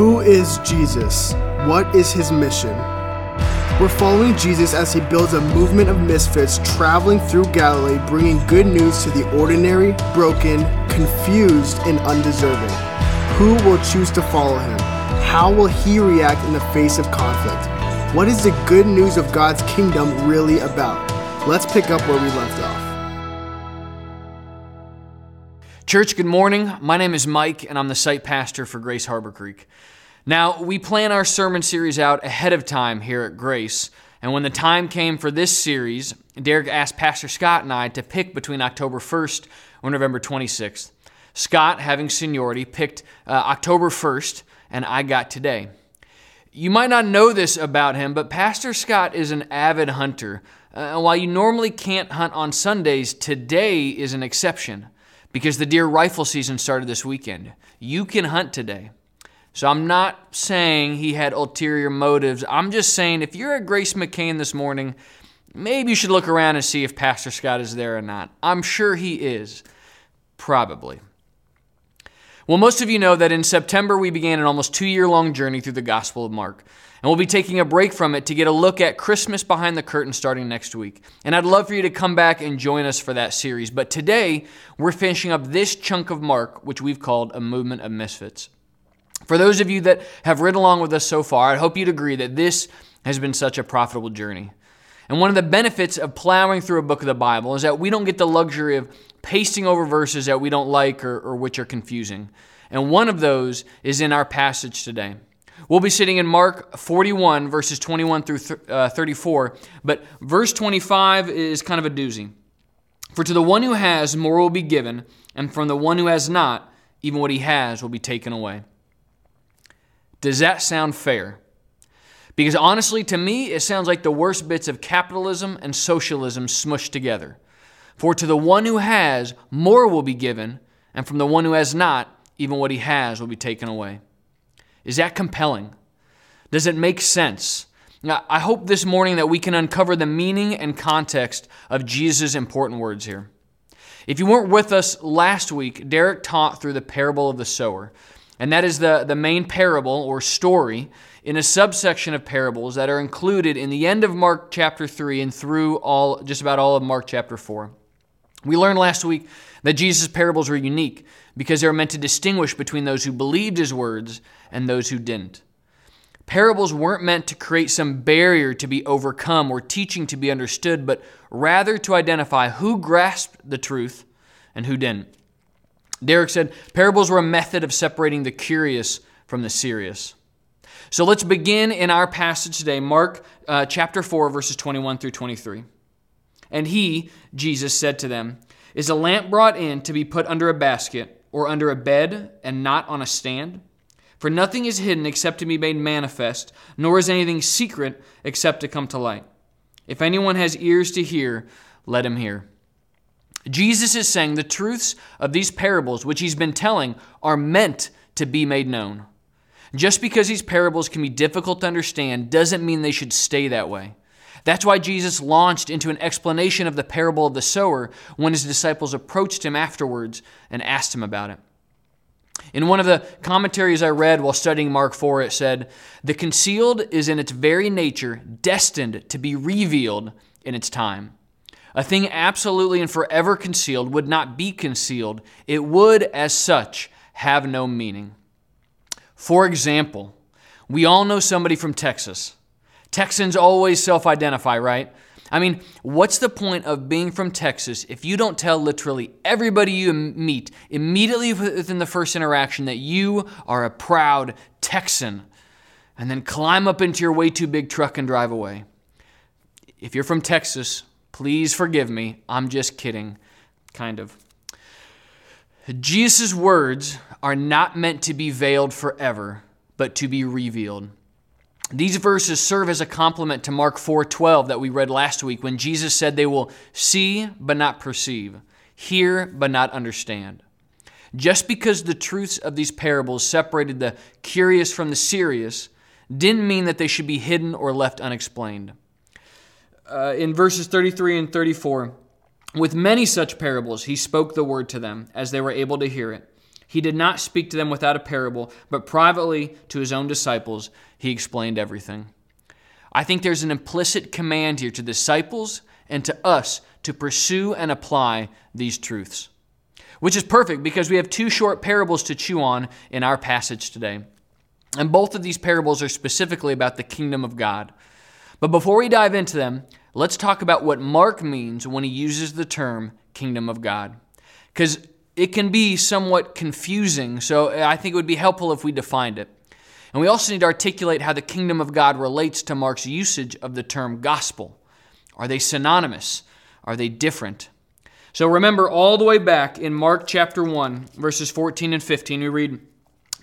Who is Jesus? What is his mission? We're following Jesus as he builds a movement of misfits traveling through Galilee, bringing good news to the ordinary, broken, confused, and undeserving. Who will choose to follow him? How will he react in the face of conflict? What is the good news of God's kingdom really about? Let's pick up where we left off. Church, good morning. My name is Mike, and I'm the site pastor for Grace Harbor Creek. Now, we plan our sermon series out ahead of time here at Grace, and when the time came for this series, Derek asked Pastor Scott and I to pick between October 1st or November 26th. Scott, having seniority, picked uh, October 1st, and I got today. You might not know this about him, but Pastor Scott is an avid hunter. Uh, while you normally can't hunt on Sundays, today is an exception because the deer rifle season started this weekend. You can hunt today. So I'm not saying he had ulterior motives. I'm just saying if you're at Grace McKean this morning, maybe you should look around and see if Pastor Scott is there or not. I'm sure he is. Probably. Well, most of you know that in September we began an almost two year long journey through the Gospel of Mark. And we'll be taking a break from it to get a look at Christmas behind the curtain starting next week. And I'd love for you to come back and join us for that series. But today, we're finishing up this chunk of Mark, which we've called a movement of misfits. For those of you that have ridden along with us so far, I hope you'd agree that this has been such a profitable journey. And one of the benefits of plowing through a book of the Bible is that we don't get the luxury of pasting over verses that we don't like or, or which are confusing. And one of those is in our passage today. We'll be sitting in Mark 41, verses 21 through uh, 34, but verse 25 is kind of a doozy. For to the one who has, more will be given, and from the one who has not, even what he has will be taken away. Does that sound fair? Because honestly, to me, it sounds like the worst bits of capitalism and socialism smushed together. For to the one who has, more will be given, and from the one who has not, even what he has will be taken away. Is that compelling? Does it make sense? Now, I hope this morning that we can uncover the meaning and context of Jesus' important words here. If you weren't with us last week, Derek taught through the parable of the sower. And that is the, the main parable or story in a subsection of parables that are included in the end of Mark chapter 3 and through all just about all of Mark chapter 4. We learned last week that Jesus' parables were unique because they were meant to distinguish between those who believed his words and those who didn't. Parables weren't meant to create some barrier to be overcome or teaching to be understood, but rather to identify who grasped the truth and who didn't. Derek said parables were a method of separating the curious from the serious. So let's begin in our passage today, Mark uh, chapter 4, verses 21 through 23. And he, Jesus, said to them, Is a lamp brought in to be put under a basket or under a bed and not on a stand? For nothing is hidden except to be made manifest, nor is anything secret except to come to light. If anyone has ears to hear, let him hear. Jesus is saying the truths of these parables, which he's been telling, are meant to be made known. Just because these parables can be difficult to understand doesn't mean they should stay that way. That's why Jesus launched into an explanation of the parable of the sower when his disciples approached him afterwards and asked him about it. In one of the commentaries I read while studying Mark 4, it said, The concealed is in its very nature destined to be revealed in its time. A thing absolutely and forever concealed would not be concealed, it would, as such, have no meaning. For example, we all know somebody from Texas. Texans always self identify, right? I mean, what's the point of being from Texas if you don't tell literally everybody you meet immediately within the first interaction that you are a proud Texan and then climb up into your way too big truck and drive away? If you're from Texas, please forgive me. I'm just kidding, kind of. Jesus' words are not meant to be veiled forever, but to be revealed. These verses serve as a complement to Mark 4:12 that we read last week when Jesus said they will see but not perceive, hear but not understand. Just because the truths of these parables separated the curious from the serious didn't mean that they should be hidden or left unexplained. Uh, in verses 33 and 34, with many such parables, he spoke the word to them as they were able to hear it He did not speak to them without a parable, but privately to his own disciples, he explained everything. I think there's an implicit command here to disciples and to us to pursue and apply these truths, which is perfect because we have two short parables to chew on in our passage today. And both of these parables are specifically about the kingdom of God. But before we dive into them, let's talk about what Mark means when he uses the term kingdom of God. Because it can be somewhat confusing, so I think it would be helpful if we defined it. And we also need to articulate how the kingdom of God relates to Mark's usage of the term gospel. Are they synonymous? Are they different? So remember, all the way back in Mark chapter 1, verses 14 and 15, we read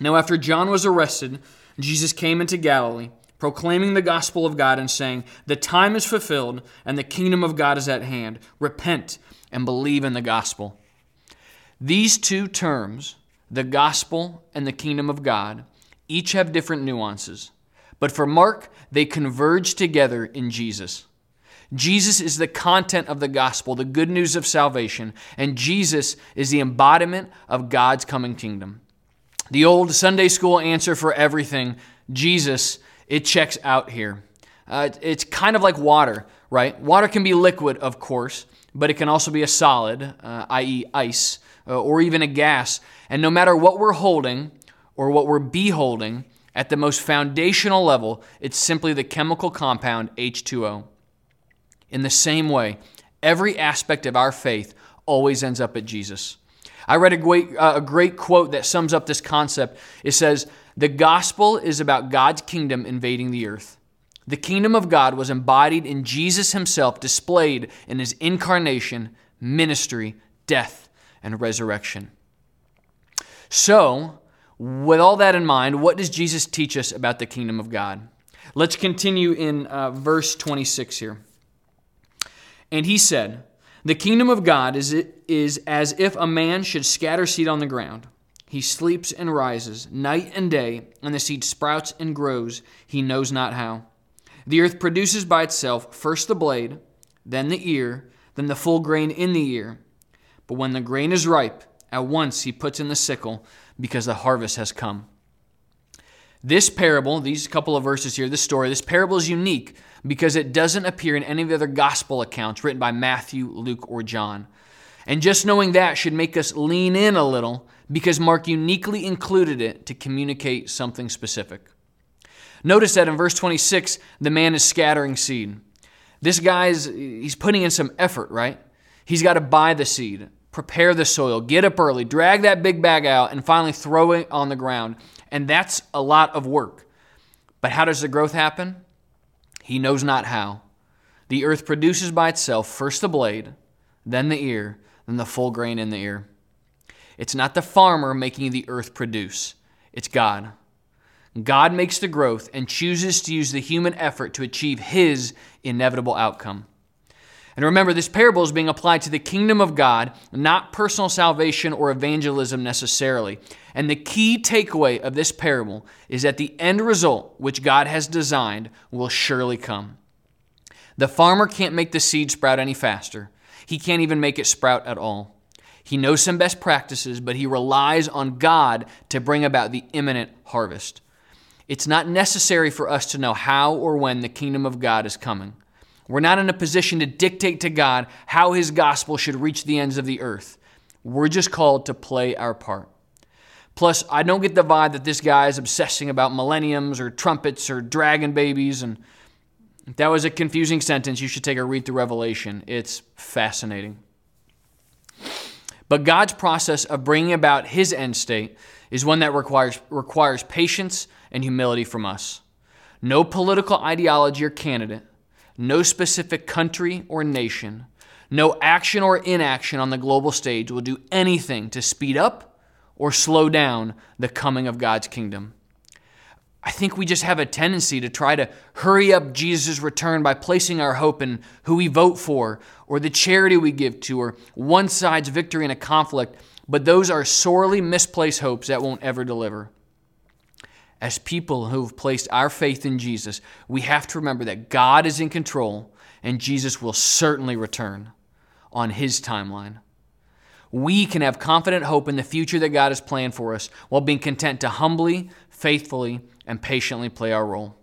Now, after John was arrested, Jesus came into Galilee, proclaiming the gospel of God and saying, The time is fulfilled, and the kingdom of God is at hand. Repent and believe in the gospel. These two terms, the gospel and the kingdom of God, each have different nuances. But for Mark, they converge together in Jesus. Jesus is the content of the gospel, the good news of salvation, and Jesus is the embodiment of God's coming kingdom. The old Sunday school answer for everything, Jesus, it checks out here. Uh, it's kind of like water, right? Water can be liquid, of course, but it can also be a solid, uh, i.e., ice, uh, or even a gas. And no matter what we're holding, or what we're beholding, at the most foundational level, it's simply the chemical compound H2O. In the same way, every aspect of our faith always ends up at Jesus. I read a great, uh, a great quote that sums up this concept. It says, The gospel is about God's kingdom invading the earth. The kingdom of God was embodied in Jesus himself, displayed in his incarnation, ministry, death, and resurrection. So, with all that in mind, what does Jesus teach us about the kingdom of God? Let's continue in uh, verse 26 here. And he said, The kingdom of God is, is as if a man should scatter seed on the ground. He sleeps and rises night and day, and the seed sprouts and grows, he knows not how. The earth produces by itself first the blade, then the ear, then the full grain in the ear. But when the grain is ripe, at once he puts in the sickle because the harvest has come. This parable, these couple of verses here, this story, this parable is unique because it doesn't appear in any of the other gospel accounts written by Matthew, Luke, or John. And just knowing that should make us lean in a little because Mark uniquely included it to communicate something specific. Notice that in verse 26, the man is scattering seed. This guy's he's putting in some effort, right? He's got to buy the seed prepare the soil, get up early, drag that big bag out, and finally throw it on the ground. And that's a lot of work. But how does the growth happen? He knows not how. The earth produces by itself first the blade, then the ear, then the full grain in the ear. It's not the farmer making the earth produce, it's God. God makes the growth and chooses to use the human effort to achieve his inevitable outcome. And remember, this parable is being applied to the kingdom of God, not personal salvation or evangelism necessarily. And the key takeaway of this parable is that the end result, which God has designed, will surely come. The farmer can't make the seed sprout any faster, he can't even make it sprout at all. He knows some best practices, but he relies on God to bring about the imminent harvest. It's not necessary for us to know how or when the kingdom of God is coming. We're not in a position to dictate to God how His gospel should reach the ends of the earth. We're just called to play our part. Plus, I don't get the vibe that this guy is obsessing about millenniums or trumpets or dragon babies. And that was a confusing sentence, you should take a read through Revelation. It's fascinating. But God's process of bringing about His end state is one that requires, requires patience and humility from us. No political ideology or candidate no specific country or nation, no action or inaction on the global stage will do anything to speed up or slow down the coming of God's kingdom. I think we just have a tendency to try to hurry up Jesus' return by placing our hope in who we vote for, or the charity we give to, or one side's victory in a conflict, but those are sorely misplaced hopes that won't ever deliver as people who have placed our faith in Jesus, we have to remember that God is in control and Jesus will certainly return on his timeline. we can have confident hope in the future that God has planned for us while being content to humbly, faithfully, and patiently play our role.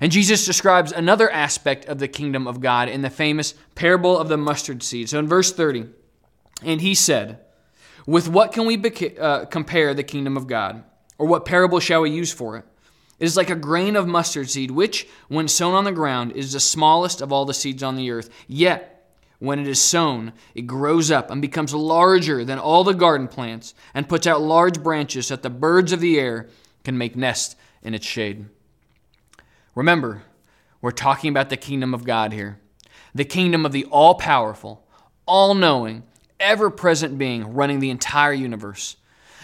And Jesus describes another aspect of the kingdom of God in the famous parable of the mustard seed. So in verse 30, and he said, With what can we beca- uh, compare the kingdom of God? Or what parable shall we use for it? It is like a grain of mustard seed, which, when sown on the ground, is the smallest of all the seeds on the earth. Yet, when it is sown, it grows up and becomes larger than all the garden plants and puts out large branches that the birds of the air can make nest in its shade. Remember, we're talking about the kingdom of God here. The kingdom of the all powerful, all knowing, ever present being running the entire universe.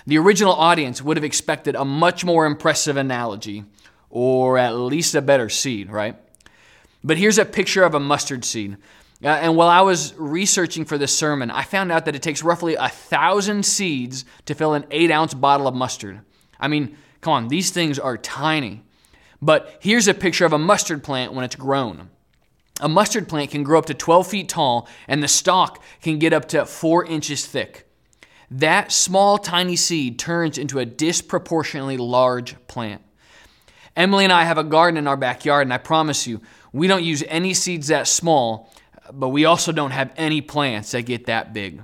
The original audience would have expected a much more impressive analogy, or at least a better seed, right? But here's a picture of a mustard seed. Uh, and while I was researching for this sermon, I found out that it takes roughly a thousand seeds to fill an eight ounce bottle of mustard. I mean, come on, these things are tiny. But here's a picture of a mustard plant when it's grown. A mustard plant can grow up to 12 feet tall, and the stalk can get up to four inches thick. That small, tiny seed turns into a disproportionately large plant. Emily and I have a garden in our backyard, and I promise you, we don't use any seeds that small, but we also don't have any plants that get that big.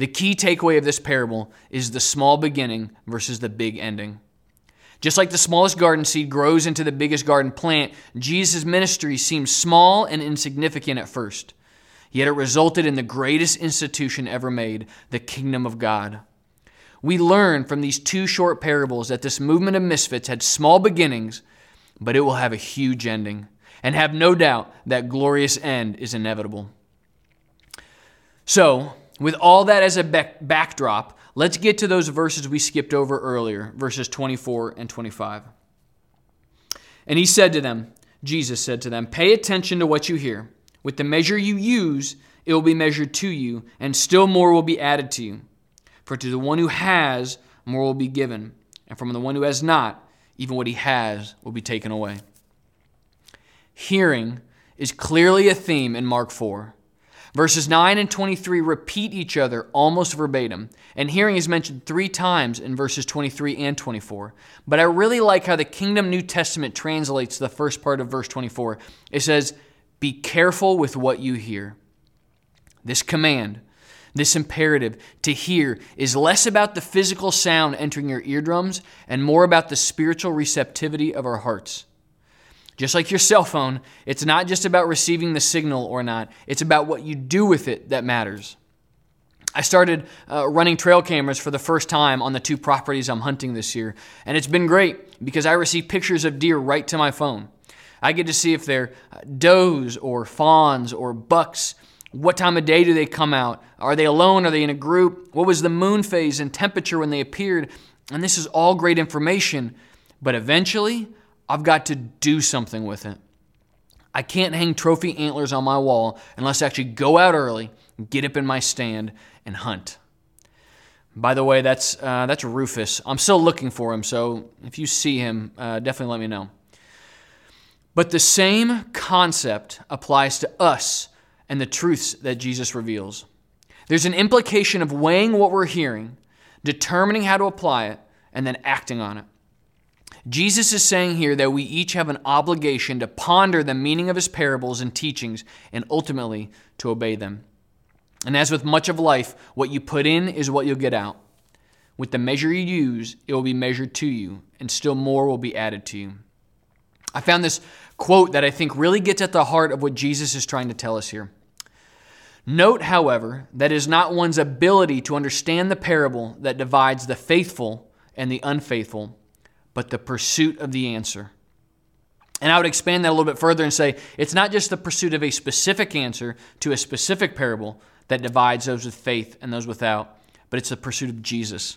The key takeaway of this parable is the small beginning versus the big ending. Just like the smallest garden seed grows into the biggest garden plant, Jesus' ministry seems small and insignificant at first. Yet it resulted in the greatest institution ever made, the kingdom of God. We learn from these two short parables that this movement of misfits had small beginnings, but it will have a huge ending. And have no doubt that glorious end is inevitable. So, with all that as a backdrop, Let's get to those verses we skipped over earlier, verses 24 and 25. And he said to them, Jesus said to them, Pay attention to what you hear. With the measure you use, it will be measured to you, and still more will be added to you. For to the one who has, more will be given, and from the one who has not, even what he has will be taken away. Hearing is clearly a theme in Mark 4. Verses 9 and 23 repeat each other almost verbatim, and hearing is mentioned three times in verses 23 and 24. But I really like how the Kingdom New Testament translates the first part of verse 24. It says, Be careful with what you hear. This command, this imperative to hear, is less about the physical sound entering your eardrums and more about the spiritual receptivity of our hearts. Just like your cell phone, it's not just about receiving the signal or not, it's about what you do with it that matters. I started uh, running trail cameras for the first time on the two properties I'm hunting this year, and it's been great because I receive pictures of deer right to my phone. I get to see if they're uh, does or fawns or bucks. What time of day do they come out? Are they alone? Are they in a group? What was the moon phase and temperature when they appeared? And this is all great information, but eventually I've got to do something with it. I can't hang trophy antlers on my wall unless I actually go out early, get up in my stand, and hunt. By the way, that's, uh, that's Rufus. I'm still looking for him, so if you see him, uh, definitely let me know. But the same concept applies to us and the truths that Jesus reveals. There's an implication of weighing what we're hearing, determining how to apply it, and then acting on it. Jesus is saying here that we each have an obligation to ponder the meaning of his parables and teachings and ultimately to obey them. And as with much of life, what you put in is what you'll get out. With the measure you use, it will be measured to you, and still more will be added to you. I found this quote that I think really gets at the heart of what Jesus is trying to tell us here. Note, however, that it is not one's ability to understand the parable that divides the faithful and the unfaithful but the pursuit of the answer. And I would expand that a little bit further and say it's not just the pursuit of a specific answer to a specific parable that divides those with faith and those without, but it's the pursuit of Jesus.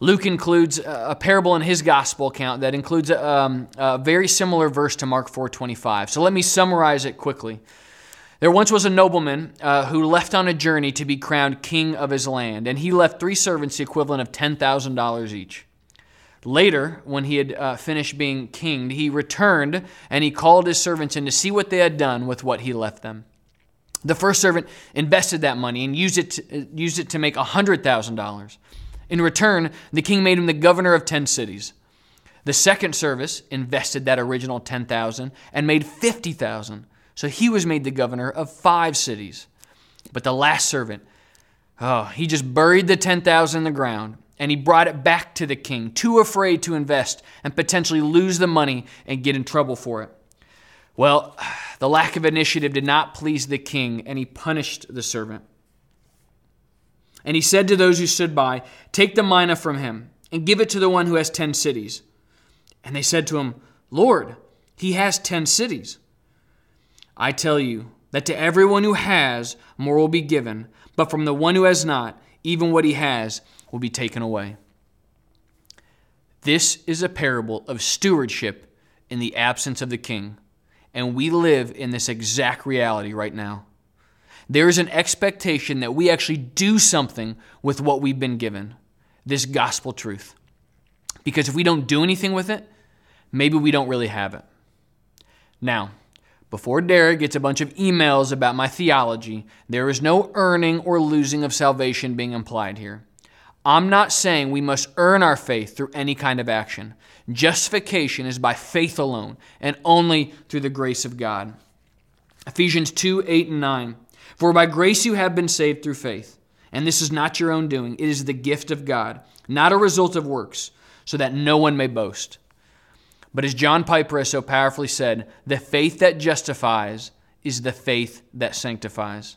Luke includes a parable in his gospel account that includes a, um, a very similar verse to Mark 4:25. So let me summarize it quickly. There once was a nobleman uh, who left on a journey to be crowned king of his land, and he left three servants the equivalent of $10,000 each. Later, when he had uh, finished being king, he returned and he called his servants in to see what they had done with what he left them. The first servant invested that money and used it to, used it to make $100,000. In return, the king made him the governor of 10 cities. The second service invested that original 10,000 and made 50,000. So he was made the governor of 5 cities. But the last servant, oh, he just buried the 10,000 in the ground and he brought it back to the king, too afraid to invest and potentially lose the money and get in trouble for it. Well, the lack of initiative did not please the king, and he punished the servant. And he said to those who stood by, Take the mina from him, and give it to the one who has ten cities. And they said to him, Lord, he has ten cities. I tell you that to everyone who has, more will be given, but from the one who has not, even what he has will be taken away. This is a parable of stewardship in the absence of the king. And we live in this exact reality right now. There is an expectation that we actually do something with what we've been given this gospel truth. Because if we don't do anything with it, maybe we don't really have it. Now, before Derek gets a bunch of emails about my theology, there is no earning or losing of salvation being implied here. I'm not saying we must earn our faith through any kind of action. Justification is by faith alone and only through the grace of God. Ephesians 2 8 and 9. For by grace you have been saved through faith. And this is not your own doing, it is the gift of God, not a result of works, so that no one may boast. But as John Piper has so powerfully said, the faith that justifies is the faith that sanctifies.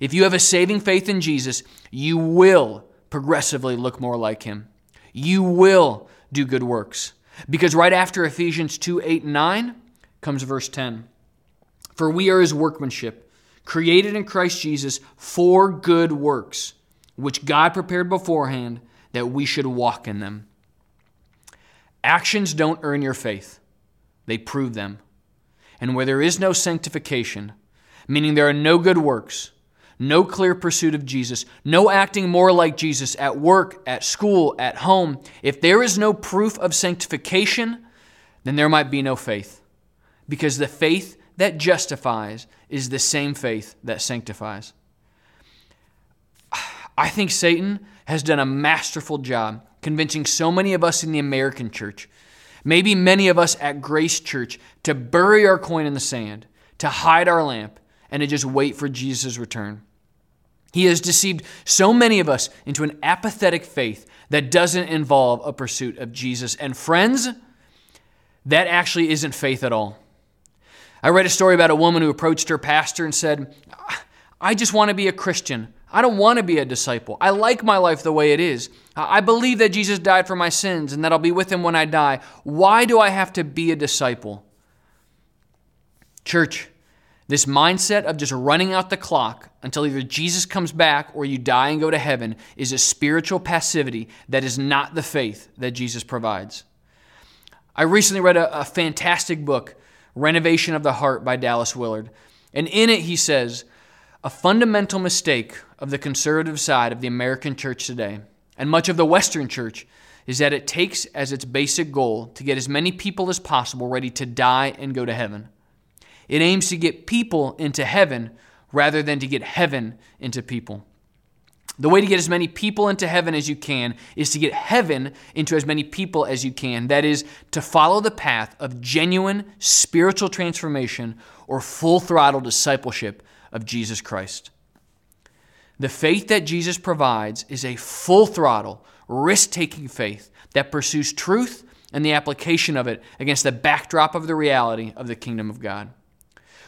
If you have a saving faith in Jesus, you will progressively look more like him. You will do good works. Because right after Ephesians 2 8 and 9 comes verse 10. For we are his workmanship, created in Christ Jesus for good works, which God prepared beforehand that we should walk in them. Actions don't earn your faith, they prove them. And where there is no sanctification, meaning there are no good works, no clear pursuit of Jesus, no acting more like Jesus at work, at school, at home, if there is no proof of sanctification, then there might be no faith. Because the faith that justifies is the same faith that sanctifies. I think Satan has done a masterful job convincing so many of us in the American church, maybe many of us at Grace Church, to bury our coin in the sand, to hide our lamp, and to just wait for Jesus' return. He has deceived so many of us into an apathetic faith that doesn't involve a pursuit of Jesus. And friends, that actually isn't faith at all. I read a story about a woman who approached her pastor and said, I just want to be a Christian. I don't want to be a disciple. I like my life the way it is. I believe that Jesus died for my sins and that I'll be with him when I die. Why do I have to be a disciple? Church, this mindset of just running out the clock until either Jesus comes back or you die and go to heaven is a spiritual passivity that is not the faith that Jesus provides. I recently read a, a fantastic book, Renovation of the Heart by Dallas Willard. And in it, he says, a fundamental mistake of the conservative side of the American church today, and much of the Western church, is that it takes as its basic goal to get as many people as possible ready to die and go to heaven. It aims to get people into heaven rather than to get heaven into people. The way to get as many people into heaven as you can is to get heaven into as many people as you can. That is, to follow the path of genuine spiritual transformation or full throttle discipleship of Jesus Christ. The faith that Jesus provides is a full throttle, risk taking faith that pursues truth and the application of it against the backdrop of the reality of the kingdom of God.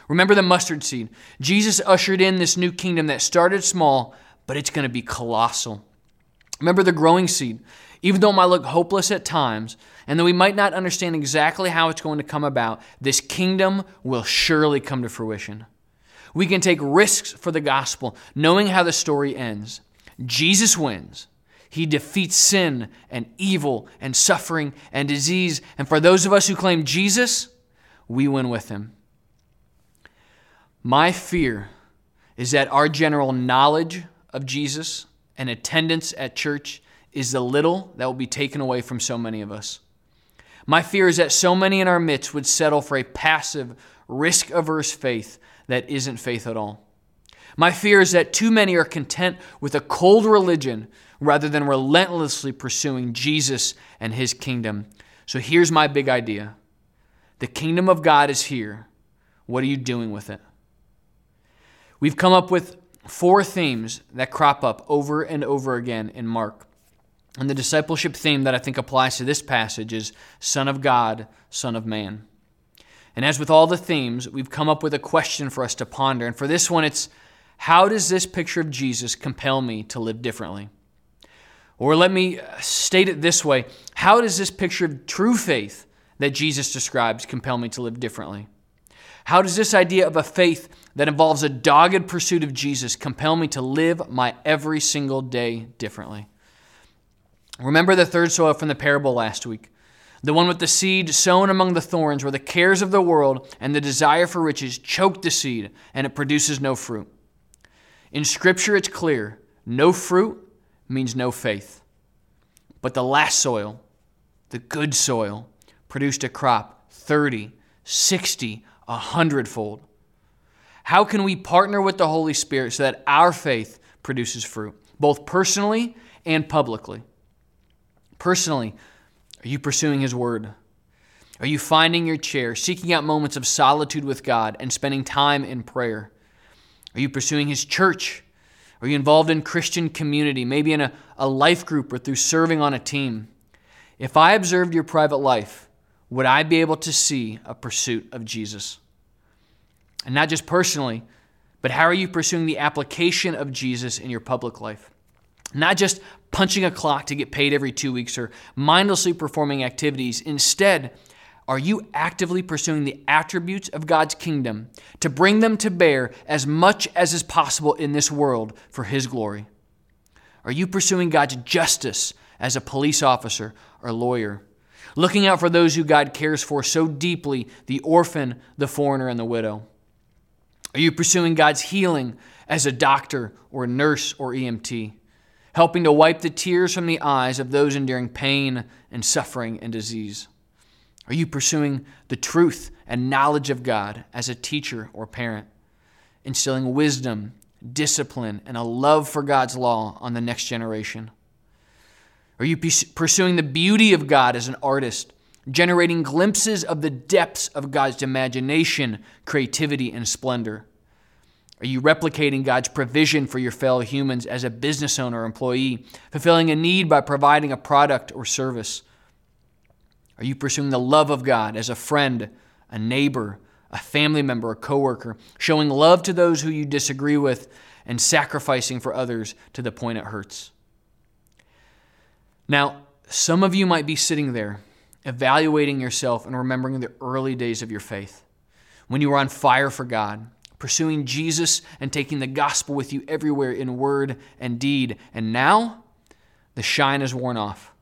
Remember the mustard seed. Jesus ushered in this new kingdom that started small, but it's going to be colossal. Remember the growing seed. Even though it might look hopeless at times, and though we might not understand exactly how it's going to come about, this kingdom will surely come to fruition. We can take risks for the gospel, knowing how the story ends. Jesus wins. He defeats sin and evil and suffering and disease. And for those of us who claim Jesus, we win with him. My fear is that our general knowledge of Jesus and attendance at church is the little that will be taken away from so many of us. My fear is that so many in our midst would settle for a passive, risk averse faith that isn't faith at all. My fear is that too many are content with a cold religion rather than relentlessly pursuing Jesus and his kingdom. So here's my big idea the kingdom of God is here. What are you doing with it? We've come up with four themes that crop up over and over again in Mark. And the discipleship theme that I think applies to this passage is Son of God, Son of Man. And as with all the themes, we've come up with a question for us to ponder. And for this one, it's how does this picture of Jesus compel me to live differently? Or let me uh, state it this way How does this picture of true faith that Jesus describes compel me to live differently? How does this idea of a faith that involves a dogged pursuit of Jesus compel me to live my every single day differently? Remember the third soil from the parable last week. The one with the seed sown among the thorns, where the cares of the world and the desire for riches choke the seed and it produces no fruit. In Scripture, it's clear no fruit means no faith. But the last soil, the good soil, produced a crop 30, 60, a hundredfold. How can we partner with the Holy Spirit so that our faith produces fruit, both personally and publicly? Personally, are you pursuing His Word? Are you finding your chair, seeking out moments of solitude with God, and spending time in prayer? Are you pursuing His church? Are you involved in Christian community, maybe in a, a life group or through serving on a team? If I observed your private life, would I be able to see a pursuit of Jesus? And not just personally, but how are you pursuing the application of Jesus in your public life? Not just punching a clock to get paid every two weeks or mindlessly performing activities. Instead, are you actively pursuing the attributes of God's kingdom to bring them to bear as much as is possible in this world for His glory? Are you pursuing God's justice as a police officer or lawyer? Looking out for those who God cares for so deeply the orphan, the foreigner, and the widow? Are you pursuing God's healing as a doctor or nurse or EMT? Helping to wipe the tears from the eyes of those enduring pain and suffering and disease? Are you pursuing the truth and knowledge of God as a teacher or parent, instilling wisdom, discipline, and a love for God's law on the next generation? Are you pursuing the beauty of God as an artist, generating glimpses of the depths of God's imagination, creativity, and splendor? Are you replicating God's provision for your fellow humans as a business owner or employee, fulfilling a need by providing a product or service? Are you pursuing the love of God as a friend, a neighbor, a family member, a coworker, showing love to those who you disagree with and sacrificing for others to the point it hurts? Now, some of you might be sitting there evaluating yourself and remembering the early days of your faith when you were on fire for God pursuing Jesus and taking the gospel with you everywhere in word and deed. And now, the shine is worn off.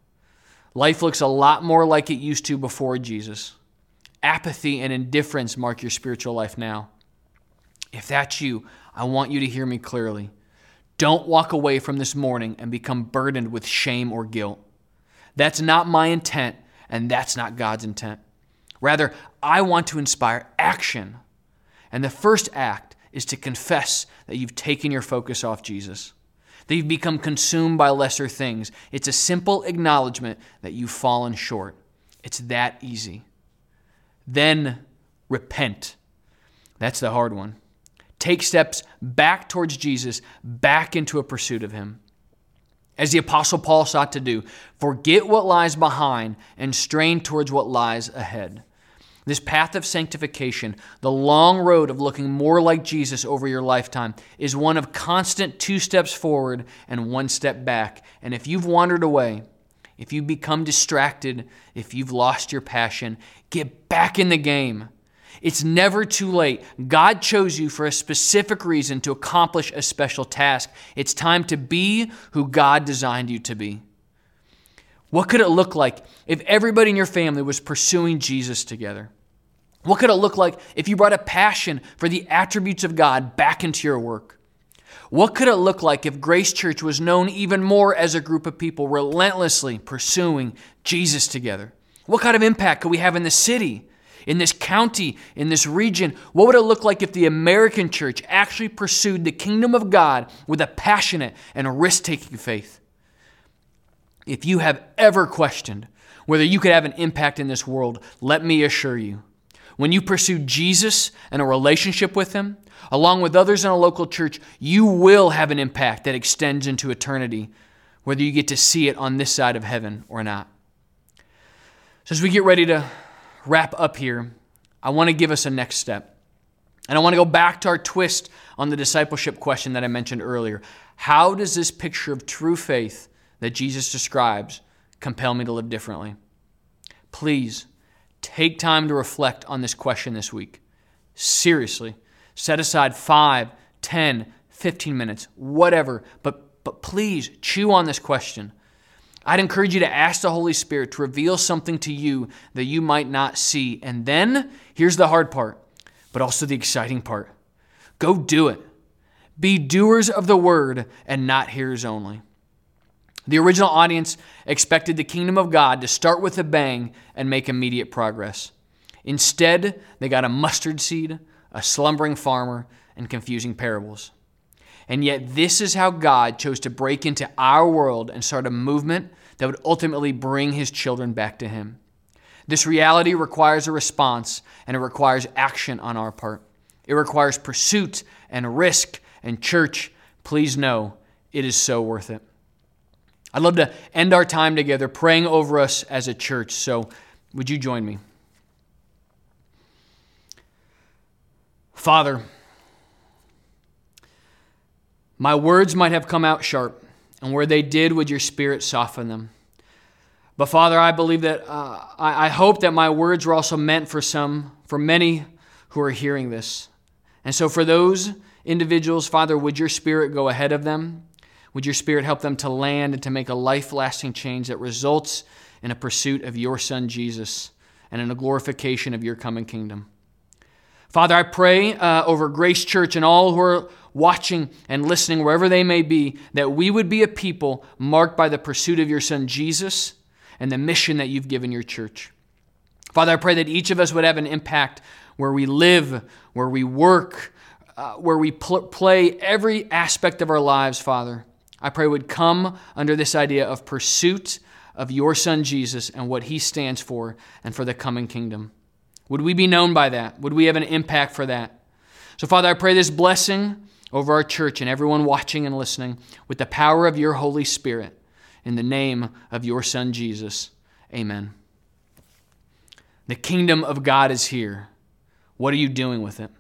Life looks a lot more like it used to before Jesus. Apathy and indifference mark your spiritual life now. If that's you, I want you to hear me clearly. Don't walk away from this morning and become burdened with shame or guilt. That's not my intent, and that's not God's intent. Rather, I want to inspire action and the first act is to confess that you've taken your focus off Jesus, that you've become consumed by lesser things. It's a simple acknowledgement that you've fallen short. It's that easy. Then repent. That's the hard one. Take steps back towards Jesus, back into a pursuit of Him. As the Apostle Paul sought to do, forget what lies behind and strain towards what lies ahead. This path of sanctification, the long road of looking more like Jesus over your lifetime, is one of constant two steps forward and one step back. And if you've wandered away, if you've become distracted, if you've lost your passion, get back in the game. It's never too late. God chose you for a specific reason to accomplish a special task. It's time to be who God designed you to be. What could it look like if everybody in your family was pursuing Jesus together? What could it look like if you brought a passion for the attributes of God back into your work? What could it look like if Grace Church was known even more as a group of people relentlessly pursuing Jesus together? What kind of impact could we have in the city, in this county, in this region? What would it look like if the American church actually pursued the kingdom of God with a passionate and risk taking faith? If you have ever questioned whether you could have an impact in this world, let me assure you, when you pursue Jesus and a relationship with Him, along with others in a local church, you will have an impact that extends into eternity, whether you get to see it on this side of heaven or not. So, as we get ready to wrap up here, I want to give us a next step. And I want to go back to our twist on the discipleship question that I mentioned earlier. How does this picture of true faith that Jesus describes compel me to live differently? Please take time to reflect on this question this week. Seriously, set aside 5, 10, 15 minutes, whatever, but, but please chew on this question. I'd encourage you to ask the Holy Spirit to reveal something to you that you might not see. And then, here's the hard part, but also the exciting part go do it. Be doers of the word and not hearers only. The original audience expected the kingdom of God to start with a bang and make immediate progress. Instead, they got a mustard seed, a slumbering farmer, and confusing parables. And yet, this is how God chose to break into our world and start a movement that would ultimately bring his children back to him. This reality requires a response, and it requires action on our part. It requires pursuit and risk, and church, please know it is so worth it. I'd love to end our time together praying over us as a church. So, would you join me? Father, my words might have come out sharp, and where they did, would your spirit soften them? But Father, I believe that, uh, I, I hope that my words were also meant for some, for many who are hearing this. And so, for those individuals, Father, would your spirit go ahead of them? Would your Spirit help them to land and to make a life lasting change that results in a pursuit of your Son, Jesus, and in a glorification of your coming kingdom? Father, I pray uh, over Grace Church and all who are watching and listening, wherever they may be, that we would be a people marked by the pursuit of your Son, Jesus, and the mission that you've given your church. Father, I pray that each of us would have an impact where we live, where we work, uh, where we pl- play every aspect of our lives, Father. I pray would come under this idea of pursuit of your Son Jesus and what he stands for and for the coming kingdom. Would we be known by that? Would we have an impact for that? So, Father, I pray this blessing over our church and everyone watching and listening with the power of your Holy Spirit in the name of your Son Jesus. Amen. The kingdom of God is here. What are you doing with it?